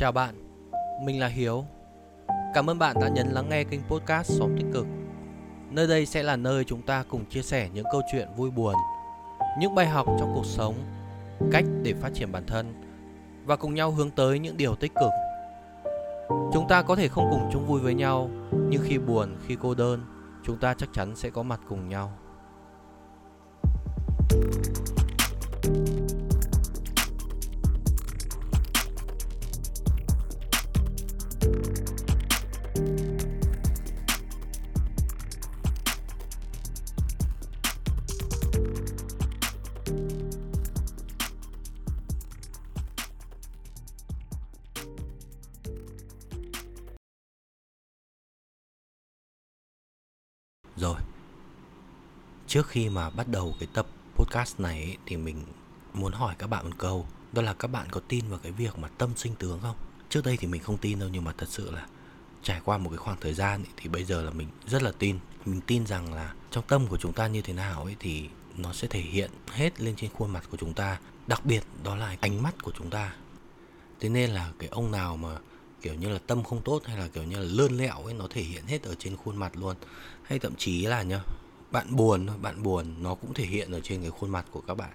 Chào bạn, mình là Hiếu. Cảm ơn bạn đã nhấn lắng nghe kênh podcast Xóm Tích Cực. Nơi đây sẽ là nơi chúng ta cùng chia sẻ những câu chuyện vui buồn, những bài học trong cuộc sống, cách để phát triển bản thân và cùng nhau hướng tới những điều tích cực. Chúng ta có thể không cùng chung vui với nhau, nhưng khi buồn, khi cô đơn, chúng ta chắc chắn sẽ có mặt cùng nhau. Rồi, trước khi mà bắt đầu cái tập podcast này ấy, thì mình muốn hỏi các bạn một câu. Đó là các bạn có tin vào cái việc mà tâm sinh tướng không? Trước đây thì mình không tin đâu nhưng mà thật sự là trải qua một cái khoảng thời gian ấy, thì bây giờ là mình rất là tin. Mình tin rằng là trong tâm của chúng ta như thế nào ấy thì nó sẽ thể hiện hết lên trên khuôn mặt của chúng ta. Đặc biệt đó là ánh mắt của chúng ta. Thế nên là cái ông nào mà kiểu như là tâm không tốt hay là kiểu như là lơn lẹo ấy nó thể hiện hết ở trên khuôn mặt luôn. Hay thậm chí là nhá bạn buồn thôi bạn buồn nó cũng thể hiện ở trên cái khuôn mặt của các bạn.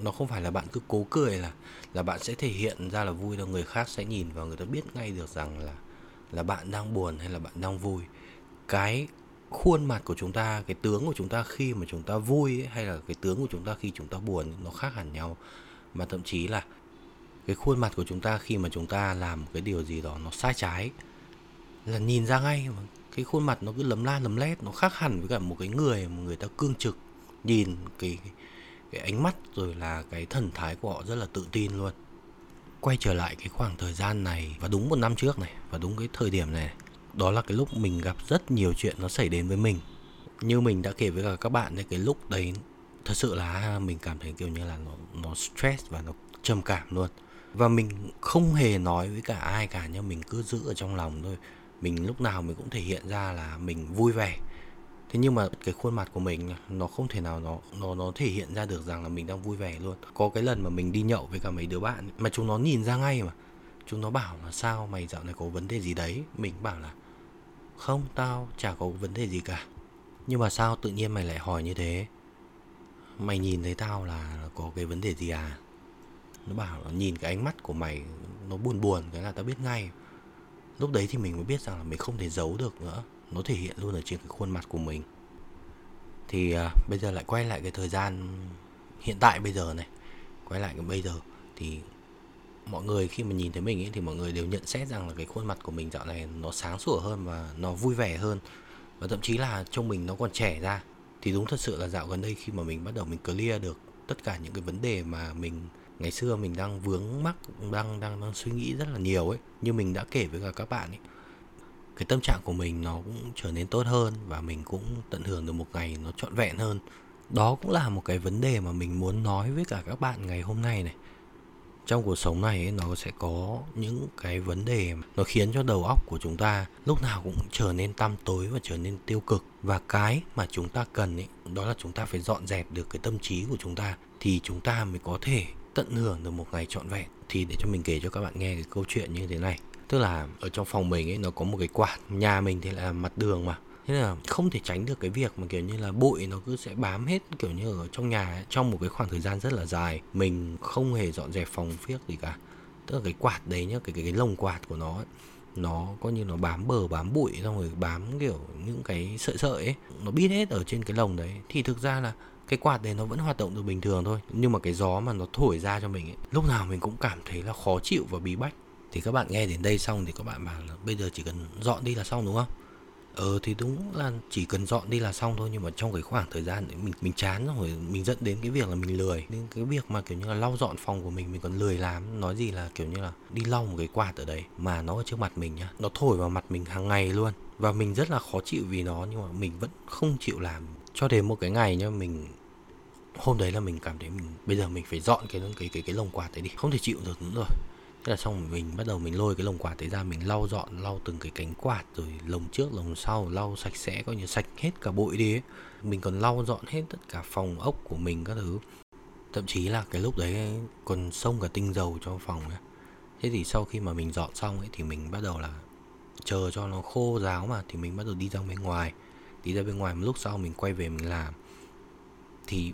Nó không phải là bạn cứ cố cười là là bạn sẽ thể hiện ra là vui đâu người khác sẽ nhìn và người ta biết ngay được rằng là là bạn đang buồn hay là bạn đang vui. Cái khuôn mặt của chúng ta cái tướng của chúng ta khi mà chúng ta vui ấy, hay là cái tướng của chúng ta khi chúng ta buồn nó khác hẳn nhau. Mà thậm chí là cái khuôn mặt của chúng ta khi mà chúng ta làm một cái điều gì đó nó sai trái. Là nhìn ra ngay mà cái khuôn mặt nó cứ lấm la lấm lét, nó khác hẳn với cả một cái người mà người ta cương trực, nhìn cái cái ánh mắt rồi là cái thần thái của họ rất là tự tin luôn. Quay trở lại cái khoảng thời gian này, và đúng một năm trước này, và đúng cái thời điểm này, đó là cái lúc mình gặp rất nhiều chuyện nó xảy đến với mình. Như mình đã kể với cả các bạn thì cái lúc đấy thật sự là mình cảm thấy kiểu như là nó nó stress và nó trầm cảm luôn và mình không hề nói với cả ai cả, nhưng mình cứ giữ ở trong lòng thôi. Mình lúc nào mình cũng thể hiện ra là mình vui vẻ. Thế nhưng mà cái khuôn mặt của mình, nó không thể nào nó nó nó thể hiện ra được rằng là mình đang vui vẻ luôn. Có cái lần mà mình đi nhậu với cả mấy đứa bạn mà chúng nó nhìn ra ngay mà. Chúng nó bảo là sao mày dạo này có vấn đề gì đấy? Mình bảo là không tao chả có vấn đề gì cả. Nhưng mà sao tự nhiên mày lại hỏi như thế? Mày nhìn thấy tao là có cái vấn đề gì à? Nó bảo nó nhìn cái ánh mắt của mày nó buồn buồn cái là tao biết ngay. Lúc đấy thì mình mới biết rằng là mình không thể giấu được nữa. Nó thể hiện luôn ở trên cái khuôn mặt của mình. Thì à, bây giờ lại quay lại cái thời gian hiện tại bây giờ này. Quay lại cái bây giờ thì mọi người khi mà nhìn thấy mình ấy thì mọi người đều nhận xét rằng là cái khuôn mặt của mình dạo này nó sáng sủa hơn và nó vui vẻ hơn. Và thậm chí là trông mình nó còn trẻ ra. Thì đúng thật sự là dạo gần đây khi mà mình bắt đầu mình clear được tất cả những cái vấn đề mà mình ngày xưa mình đang vướng mắc đang đang đang suy nghĩ rất là nhiều ấy như mình đã kể với cả các bạn ấy. Cái tâm trạng của mình nó cũng trở nên tốt hơn và mình cũng tận hưởng được một ngày nó trọn vẹn hơn. Đó cũng là một cái vấn đề mà mình muốn nói với cả các bạn ngày hôm nay này. Trong cuộc sống này ấy, nó sẽ có những cái vấn đề nó khiến cho đầu óc của chúng ta lúc nào cũng trở nên tăm tối và trở nên tiêu cực. Và cái mà chúng ta cần ấy đó là chúng ta phải dọn dẹp được cái tâm trí của chúng ta thì chúng ta mới có thể tận hưởng được một ngày trọn vẹn. Thì để cho mình kể cho các bạn nghe cái câu chuyện như thế này. Tức là ở trong phòng mình ấy nó có một cái quạt. Nhà mình thì là mặt đường mà. Thế là không thể tránh được cái việc mà kiểu như là bụi nó cứ sẽ bám hết kiểu như ở trong nhà ấy, trong một cái khoảng thời gian rất là dài mình không hề dọn dẹp phòng phiếc gì cả. Tức là cái quạt đấy nhá cái cái, cái lồng quạt của nó ấy, nó coi như nó bám bờ bám bụi xong rồi bám kiểu những cái sợi sợi ấy. Nó biết hết ở trên cái lồng đấy. Thì thực ra là cái quạt đấy nó vẫn hoạt động được bình thường thôi. Nhưng mà cái gió mà nó thổi ra cho mình ấy, lúc nào mình cũng cảm thấy là khó chịu và bí bách. Thì các bạn nghe đến đây xong thì các bạn bảo là bây giờ chỉ cần dọn đi là xong, đúng không? Ờ thì đúng là chỉ cần dọn đi là xong thôi, nhưng mà trong cái khoảng thời gian đấy mình mình chán rồi, mình dẫn đến cái việc là mình lười. Nên cái việc mà kiểu như là lau dọn phòng của mình mình còn lười làm, nói gì là kiểu như là đi lau một cái quạt ở đấy mà nó ở trước mặt mình nhá, nó thổi vào mặt mình hàng ngày luôn. Và mình rất là khó chịu vì nó, nhưng mà mình vẫn không chịu làm. Cho đến một cái ngày nhá, mình hôm đấy là mình cảm thấy mình, bây giờ mình phải dọn cái cái cái cái lồng quạt đấy đi. Không thể chịu được nữa rồi. Thế là xong mình bắt đầu mình lôi cái lồng quạt đấy ra, mình lau dọn, lau từng cái cánh quạt, rồi lồng trước, lồng sau, lau sạch sẽ, coi như sạch hết cả bụi đi ấy. mình còn lau dọn hết tất cả phòng ốc của mình các thứ. Thậm chí là cái lúc đấy còn xông cả tinh dầu cho phòng ấy. thế thì sau khi mà mình dọn xong ấy, thì mình bắt đầu là chờ cho nó khô ráo mà, thì mình bắt đầu đi ra bên ngoài. Đi ra bên ngoài một lúc sau mình quay về mình làm. Thì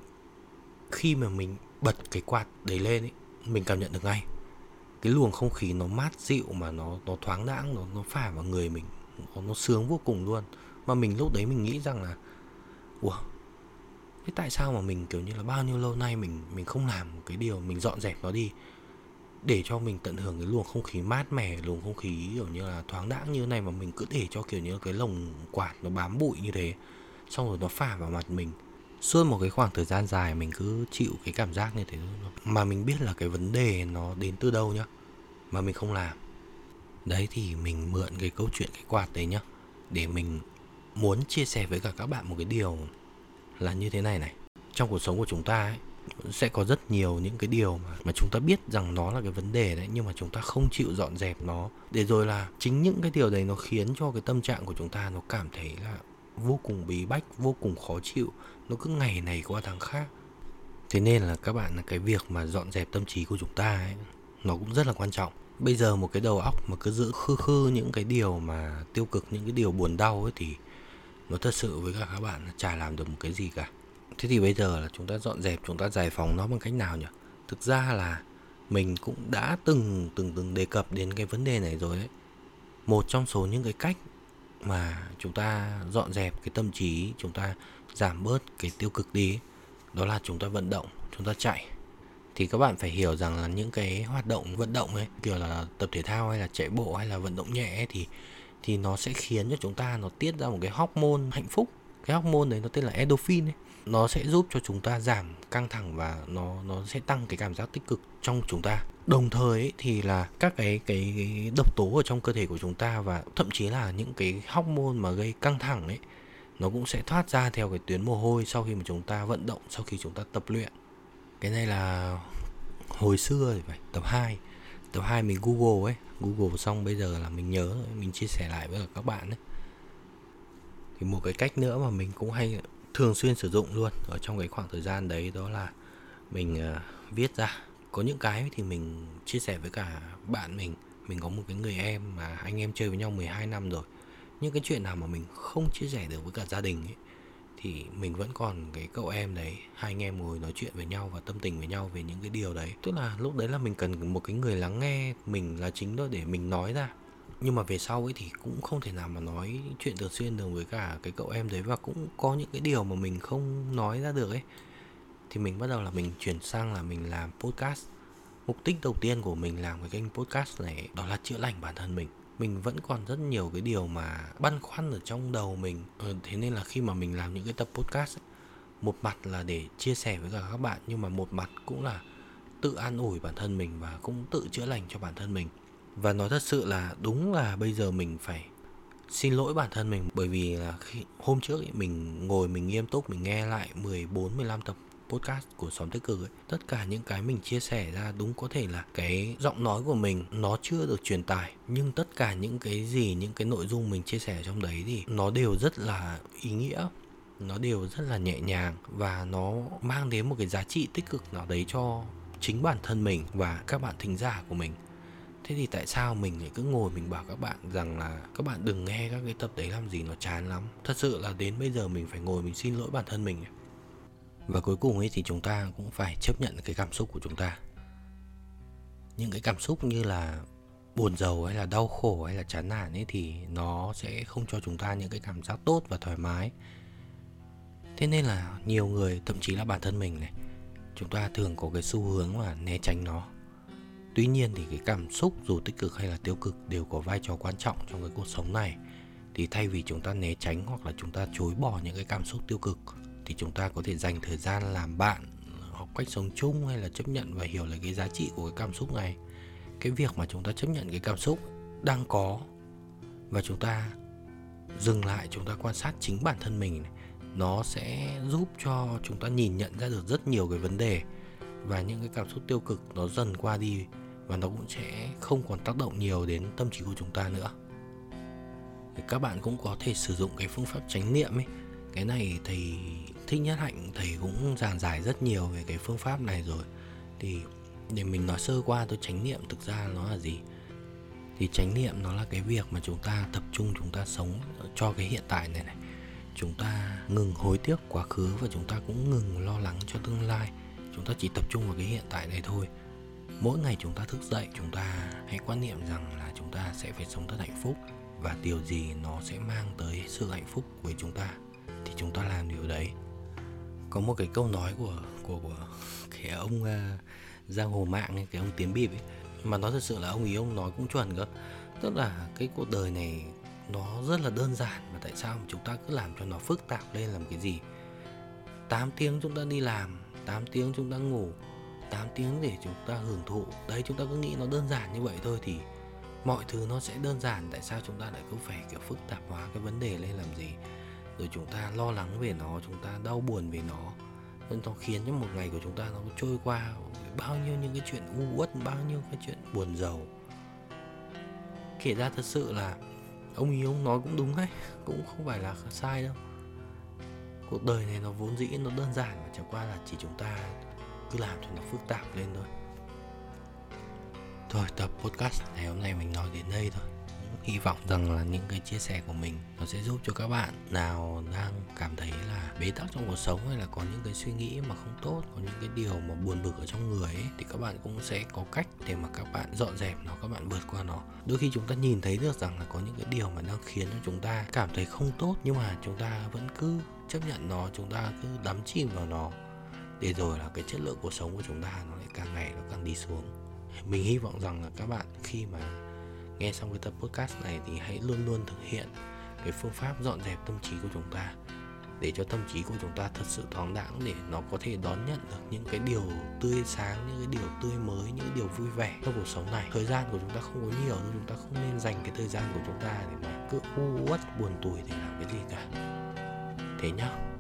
khi mà mình bật cái quạt đấy lên ấy mình cảm nhận được ngay. Cái luồng không khí nó mát dịu mà nó nó thoáng đãng nó nó phả vào người mình nó, nó sướng vô cùng luôn. Mà mình lúc đấy mình nghĩ rằng là ủa thế tại sao mà mình kiểu như là bao nhiêu lâu nay mình mình không làm cái điều mình dọn dẹp nó đi để cho mình tận hưởng cái luồng không khí mát mẻ luồng không khí kiểu như là thoáng đãng như này mà mình cứ để cho kiểu như cái lồng quạt nó bám bụi như thế xong rồi nó phả vào mặt mình? Suốt một cái khoảng thời gian dài mình cứ chịu cái cảm giác như thế mà mình biết là cái vấn đề nó đến từ đâu nhá, mà mình không làm. Đấy thì mình mượn cái câu chuyện, cái quạt đấy nhá, để mình muốn chia sẻ với cả các bạn một cái điều là như thế này này. Trong cuộc sống của chúng ta ấy, sẽ có rất nhiều những cái điều mà mà chúng ta biết rằng nó là cái vấn đề đấy, nhưng mà chúng ta không chịu dọn dẹp nó. Để rồi là chính những cái điều đấy nó khiến cho cái tâm trạng của chúng ta nó cảm thấy là vô cùng bí bách, vô cùng khó chịu. Nó cứ ngày này qua tháng khác. Thế nên là các bạn, là cái việc mà dọn dẹp tâm trí của chúng ta ấy, nó cũng rất là quan trọng. Bây giờ một cái đầu óc mà cứ giữ khư khư những cái điều mà tiêu cực, những cái điều buồn đau ấy, thì nó thật sự với các bạn chả làm được một cái gì cả. Thế thì bây giờ là chúng ta dọn dẹp, chúng ta giải phóng nó bằng cách nào nhỉ? Thực ra là mình cũng đã từng từng từng đề cập đến cái vấn đề này rồi đấy một trong số những cái cách mà chúng ta dọn dẹp cái tâm trí chúng ta giảm bớt cái tiêu cực đi đó là chúng ta vận động chúng ta chạy. Thì các bạn phải hiểu rằng là những cái hoạt động vận động ấy kiểu là tập thể thao hay là chạy bộ hay là vận động nhẹ ấy, thì thì nó sẽ khiến cho chúng ta nó tiết ra một cái hormone hạnh phúc. Cái hormone đấy nó tên là endorphin ấy nó sẽ giúp cho chúng ta giảm căng thẳng và nó nó sẽ tăng cái cảm giác tích cực trong chúng ta. Đồng thời ấy, thì là các cái, cái cái độc tố ở trong cơ thể của chúng ta và thậm chí là những cái hormone mà gây căng thẳng ấy nó cũng sẽ thoát ra theo cái tuyến mồ hôi sau khi mà chúng ta vận động sau khi chúng ta tập luyện. Cái này là hồi xưa thì phải tập 2 tập 2 mình google ấy. Google xong bây giờ là mình nhớ mình chia sẻ lại với các bạn ấy. Thì một cái cách nữa mà mình cũng hay thường xuyên sử dụng luôn ở trong cái khoảng thời gian đấy đó là mình uh, viết ra. Có những cái thì mình chia sẻ với cả bạn mình. Mình có một cái người em mà anh em chơi với nhau 12 năm rồi. Những cái chuyện nào mà mình không chia sẻ được với cả gia đình ấy thì mình vẫn còn cái cậu em đấy hai anh em ngồi nói chuyện với nhau và tâm tình với nhau về những cái điều đấy. Tức là lúc đấy là mình cần một cái người lắng nghe mình là chính đó để mình nói ra nhưng mà về sau ấy thì cũng không thể nào mà nói chuyện thường xuyên được với cả cái cậu em đấy. Và cũng có những cái điều mà mình không nói ra được ấy. Thì mình bắt đầu là mình chuyển sang là mình làm podcast. Mục đích đầu tiên của mình làm cái kênh podcast này đó là chữa lành bản thân mình. Mình vẫn còn rất nhiều cái điều mà băn khoăn ở trong đầu mình. Ừ, thế nên là khi mà mình làm những cái tập podcast ấy, một mặt là để chia sẻ với cả các bạn nhưng mà một mặt cũng là tự an ủi bản thân mình và cũng tự chữa lành cho bản thân mình và nói thật sự là đúng là bây giờ mình phải xin lỗi bản thân mình. Bởi vì là khi hôm trước ấy, mình ngồi mình nghiêm túc mình nghe lại 14 15 tập podcast của xóm tích cực ấy tất cả những cái mình chia sẻ ra đúng có thể là cái giọng nói của mình nó chưa được truyền tải. Nhưng tất cả những cái gì những cái nội dung mình chia sẻ trong đấy thì nó đều rất là ý nghĩa nó đều rất là nhẹ nhàng và nó mang đến một cái giá trị tích cực nào đấy cho chính bản thân mình và các bạn thính giả của mình thế thì tại sao mình lại cứ ngồi mình bảo các bạn rằng là các bạn đừng nghe các cái tập đấy làm gì nó chán lắm? Thật sự là đến bây giờ mình phải ngồi mình xin lỗi bản thân mình và cuối cùng ấy thì chúng ta cũng phải chấp nhận cái cảm xúc của chúng ta. Những cái cảm xúc như là buồn rầu hay là đau khổ hay là chán nản ấy thì nó sẽ không cho chúng ta những cái cảm giác tốt và thoải mái. Thế nên là nhiều người, thậm chí là bản thân mình này, chúng ta thường có cái xu hướng là né tránh nó tuy nhiên thì cái cảm xúc dù tích cực hay là tiêu cực đều có vai trò quan trọng trong cái cuộc sống này. Thì thay vì chúng ta né tránh hoặc là chúng ta chối bỏ những cái cảm xúc tiêu cực thì chúng ta có thể dành thời gian làm bạn học cách sống chung hay là chấp nhận và hiểu lấy cái giá trị của cái cảm xúc này. Cái việc mà chúng ta chấp nhận cái cảm xúc đang có và chúng ta dừng lại chúng ta quan sát chính bản thân mình này, nó sẽ giúp cho chúng ta nhìn nhận ra được rất nhiều cái vấn đề và những cái cảm xúc tiêu cực nó dần qua đi và nó cũng sẽ không còn tác động nhiều đến tâm trí của chúng ta nữa. Thì các bạn cũng có thể sử dụng cái phương pháp chánh niệm ấy. Cái này thầy thích nhất hạnh, thầy cũng giảng giải rất nhiều về cái phương pháp này rồi. Thì để mình nói sơ qua tôi chánh niệm thực ra nó là gì? Thì chánh niệm nó là cái việc mà chúng ta tập trung, chúng ta sống cho cái hiện tại này này. Chúng ta ngừng hối tiếc quá khứ và chúng ta cũng ngừng lo lắng cho tương lai. Chúng ta chỉ tập trung vào cái hiện tại này thôi mỗi ngày chúng ta thức dậy chúng ta hãy quan niệm rằng là chúng ta sẽ phải sống thật hạnh phúc và điều gì nó sẽ mang tới sự hạnh phúc của chúng ta thì chúng ta làm điều đấy. Có một cái câu nói của của của cái ông uh, giang hồ mạng ấy, cái ông tiến bịp ấy mà nó thật sự là ông ý ông nói cũng chuẩn cơ. Tức là cái cuộc đời này nó rất là đơn giản mà tại sao mà chúng ta cứ làm cho nó phức tạp lên làm cái gì? 8 tiếng chúng ta đi làm 8 tiếng chúng ta ngủ 8 tiếng để chúng ta hưởng thụ. Đấy chúng ta cứ nghĩ nó đơn giản như vậy thôi thì mọi thứ nó sẽ đơn giản. Tại sao chúng ta lại cứ phải, kiểu, phức tạp hóa cái vấn đề lên làm gì? Rồi chúng ta lo lắng về nó, chúng ta đau buồn về nó. Nên nó khiến cho một ngày của chúng ta nó trôi qua bao nhiêu những cái chuyện u uất, bao nhiêu cái chuyện buồn giàu. Kể ra thật sự là ông ý ông nói cũng đúng đấy, cũng không phải là sai đâu. Cuộc đời này nó vốn dĩ nó đơn giản và chẳng qua là chỉ chúng ta cứ làm cho nó phức tạp lên thôi. Thôi, tập podcast ngày hôm nay mình nói đến đây thôi. Hy vọng rằng là những cái chia sẻ của mình nó sẽ giúp cho các bạn nào đang cảm thấy là bế tắc trong cuộc sống hay là có những cái suy nghĩ mà không tốt, có những cái điều mà buồn bực ở trong người ấy, thì các bạn cũng sẽ có cách để mà các bạn dọn dẹp nó, các bạn vượt qua nó. Đôi khi chúng ta nhìn thấy được rằng là có những cái điều mà đang khiến cho chúng ta cảm thấy không tốt nhưng mà chúng ta vẫn cứ chấp nhận nó, chúng ta cứ đắm chìm vào nó để rồi là cái chất lượng cuộc sống của chúng ta nó lại càng ngày nó càng đi xuống. Mình hy vọng rằng là các bạn khi mà nghe xong cái tập podcast này thì hãy luôn luôn thực hiện cái phương pháp dọn dẹp tâm trí của chúng ta. Để cho tâm trí của chúng ta thật sự thoáng đãng để nó có thể đón nhận được những cái điều tươi sáng, những cái điều tươi mới, những cái điều vui vẻ trong cuộc sống này. Thời gian của chúng ta không có nhiều nên chúng ta không nên dành cái thời gian của chúng ta để mà cứ u uất, buồn tủi để làm cái gì cả. Thế nhá.